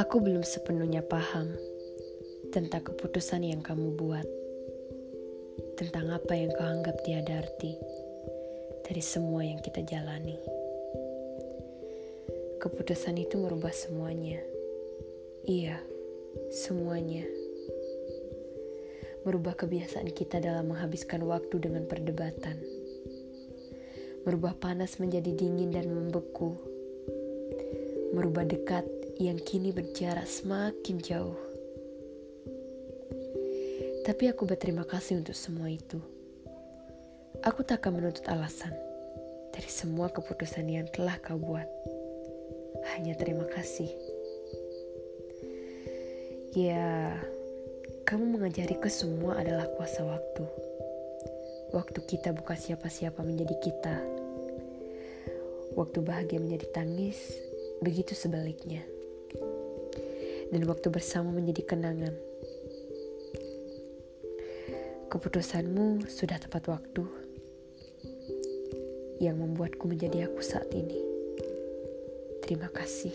Aku belum sepenuhnya paham tentang keputusan yang kamu buat, tentang apa yang kau anggap tiada arti dari semua yang kita jalani. Keputusan itu merubah semuanya. Iya, semuanya. Merubah kebiasaan kita dalam menghabiskan waktu dengan perdebatan. Merubah panas menjadi dingin dan membeku. Merubah dekat yang kini berjarak semakin jauh. Tapi aku berterima kasih untuk semua itu. Aku tak akan menuntut alasan dari semua keputusan yang telah kau buat. Hanya terima kasih. Ya, kamu mengajariku semua adalah kuasa waktu. Waktu kita bukan siapa-siapa menjadi kita. Waktu bahagia menjadi tangis, begitu sebaliknya dan waktu bersama menjadi kenangan. Keputusanmu sudah tepat waktu yang membuatku menjadi aku saat ini. Terima kasih.